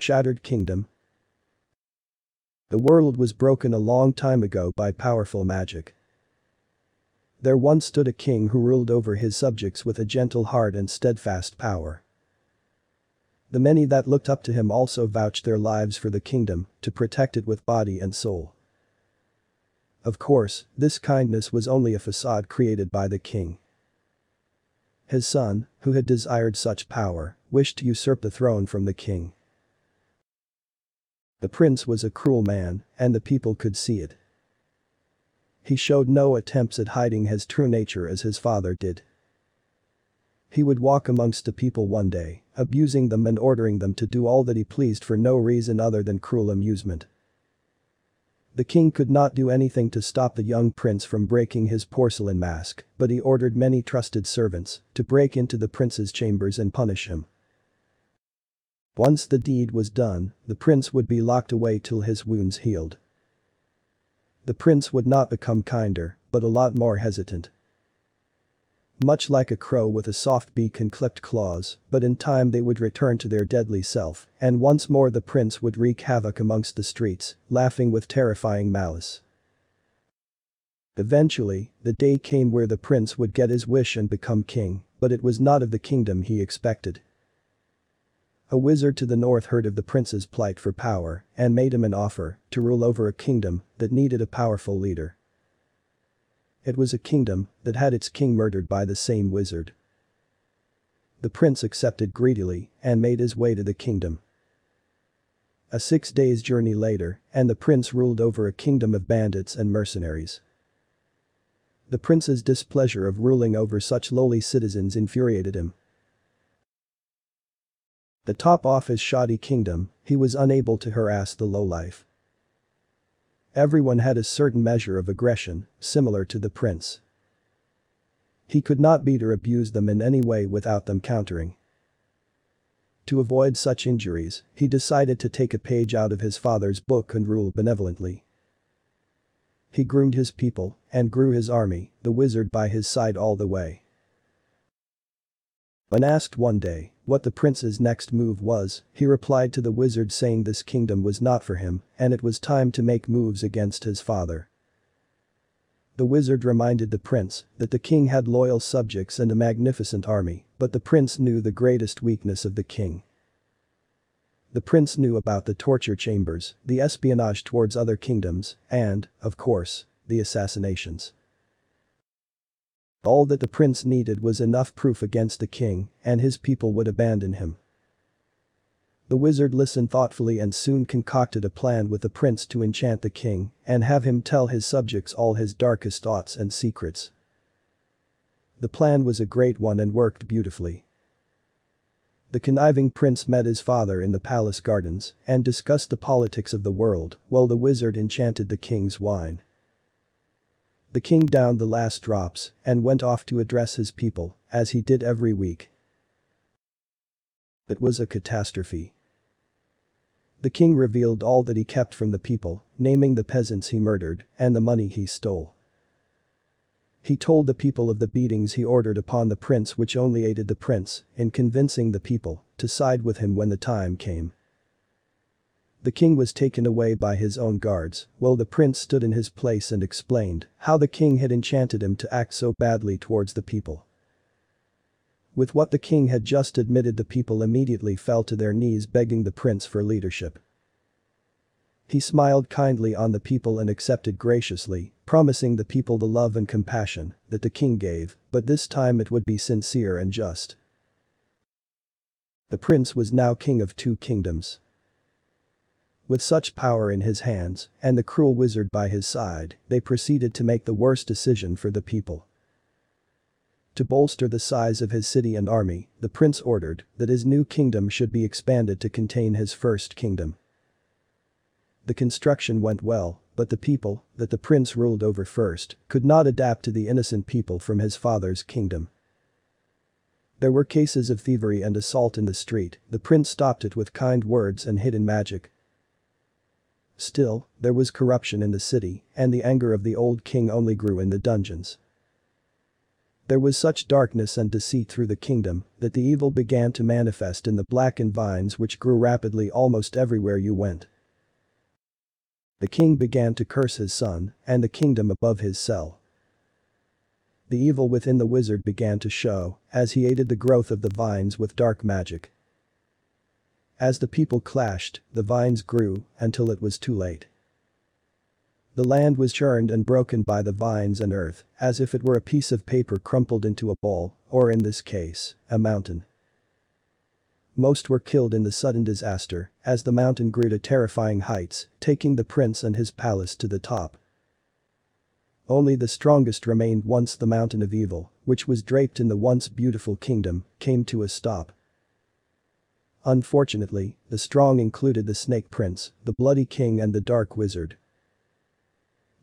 Shattered Kingdom The world was broken a long time ago by powerful magic. There once stood a king who ruled over his subjects with a gentle heart and steadfast power. The many that looked up to him also vouched their lives for the kingdom, to protect it with body and soul. Of course, this kindness was only a facade created by the king. His son, who had desired such power, wished to usurp the throne from the king. The prince was a cruel man, and the people could see it. He showed no attempts at hiding his true nature as his father did. He would walk amongst the people one day, abusing them and ordering them to do all that he pleased for no reason other than cruel amusement. The king could not do anything to stop the young prince from breaking his porcelain mask, but he ordered many trusted servants to break into the prince's chambers and punish him. Once the deed was done, the prince would be locked away till his wounds healed. The prince would not become kinder, but a lot more hesitant. Much like a crow with a soft beak and clipped claws, but in time they would return to their deadly self, and once more the prince would wreak havoc amongst the streets, laughing with terrifying malice. Eventually, the day came where the prince would get his wish and become king, but it was not of the kingdom he expected. A wizard to the north heard of the prince's plight for power and made him an offer to rule over a kingdom that needed a powerful leader. It was a kingdom that had its king murdered by the same wizard. The prince accepted greedily and made his way to the kingdom. A six days journey later, and the prince ruled over a kingdom of bandits and mercenaries. The prince's displeasure of ruling over such lowly citizens infuriated him. The top off his shoddy kingdom, he was unable to harass the lowlife. Everyone had a certain measure of aggression, similar to the prince. He could not beat or abuse them in any way without them countering. To avoid such injuries, he decided to take a page out of his father's book and rule benevolently. He groomed his people and grew his army, the wizard by his side all the way. When asked one day what the prince's next move was, he replied to the wizard saying this kingdom was not for him and it was time to make moves against his father. The wizard reminded the prince that the king had loyal subjects and a magnificent army, but the prince knew the greatest weakness of the king. The prince knew about the torture chambers, the espionage towards other kingdoms, and, of course, the assassinations. All that the prince needed was enough proof against the king, and his people would abandon him. The wizard listened thoughtfully and soon concocted a plan with the prince to enchant the king and have him tell his subjects all his darkest thoughts and secrets. The plan was a great one and worked beautifully. The conniving prince met his father in the palace gardens and discussed the politics of the world while the wizard enchanted the king's wine. The king downed the last drops and went off to address his people, as he did every week. It was a catastrophe. The king revealed all that he kept from the people, naming the peasants he murdered and the money he stole. He told the people of the beatings he ordered upon the prince which only aided the prince in convincing the people to side with him when the time came. The king was taken away by his own guards, while the prince stood in his place and explained how the king had enchanted him to act so badly towards the people. With what the king had just admitted the people immediately fell to their knees begging the prince for leadership. He smiled kindly on the people and accepted graciously, promising the people the love and compassion that the king gave, but this time it would be sincere and just. The prince was now king of two kingdoms. With such power in his hands and the cruel wizard by his side, they proceeded to make the worst decision for the people. To bolster the size of his city and army, the prince ordered that his new kingdom should be expanded to contain his first kingdom. The construction went well, but the people that the prince ruled over first could not adapt to the innocent people from his father's kingdom. There were cases of thievery and assault in the street, the prince stopped it with kind words and hidden magic, Still, there was corruption in the city, and the anger of the old king only grew in the dungeons. There was such darkness and deceit through the kingdom that the evil began to manifest in the blackened vines which grew rapidly almost everywhere you went. The king began to curse his son and the kingdom above his cell. The evil within the wizard began to show as he aided the growth of the vines with dark magic. As the people clashed, the vines grew until it was too late. The land was churned and broken by the vines and earth, as if it were a piece of paper crumpled into a ball, or in this case, a mountain. Most were killed in the sudden disaster, as the mountain grew to terrifying heights, taking the prince and his palace to the top. Only the strongest remained once the mountain of evil, which was draped in the once beautiful kingdom, came to a stop. Unfortunately, the strong included the snake prince, the bloody king and the dark wizard,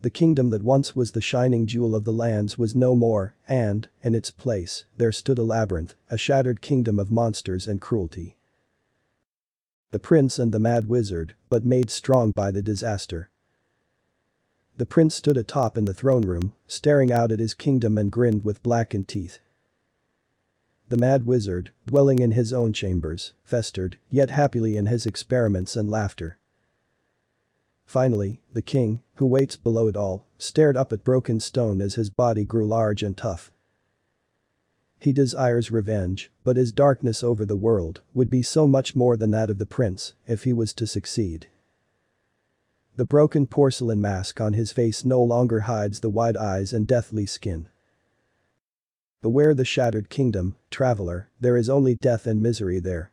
the kingdom that once was the shining jewel of the lands was no more, and, in its place, there stood a labyrinth, a shattered kingdom of monsters and cruelty. The prince and the mad wizard, but made strong by the disaster. The prince stood atop in the throne room, staring out at his kingdom and grinned with blackened teeth. The mad wizard, dwelling in his own chambers, festered, yet happily in his experiments and laughter. Finally, the king, who waits below it all, stared up at broken stone as his body grew large and tough. He desires revenge, but his darkness over the world would be so much more than that of the prince if he was to succeed. The broken porcelain mask on his face no longer hides the wide eyes and deathly skin. Beware the shattered kingdom, traveler, there is only death and misery there.